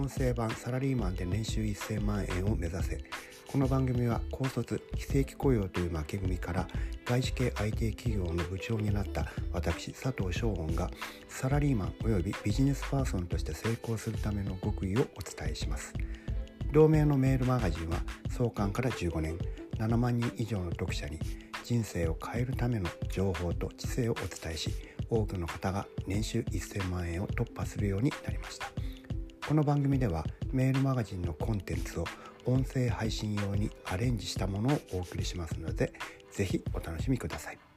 音声版サラリーマンで年収1000万円を目指せ。この番組は高卒非正規雇用という負け組から外資系 IT 企業の部長になった私佐藤翔恩がサラリーマンおよびビジネスパーソンとして成功するための極意をお伝えします。同名のメールマガジンは創刊から15年7万人以上の読者に人生を変えるための情報と知性をお伝えし多くの方が年収1000万円を突破するようになりました。この番組ではメールマガジンのコンテンツを音声配信用にアレンジしたものをお送りしますので是非お楽しみください。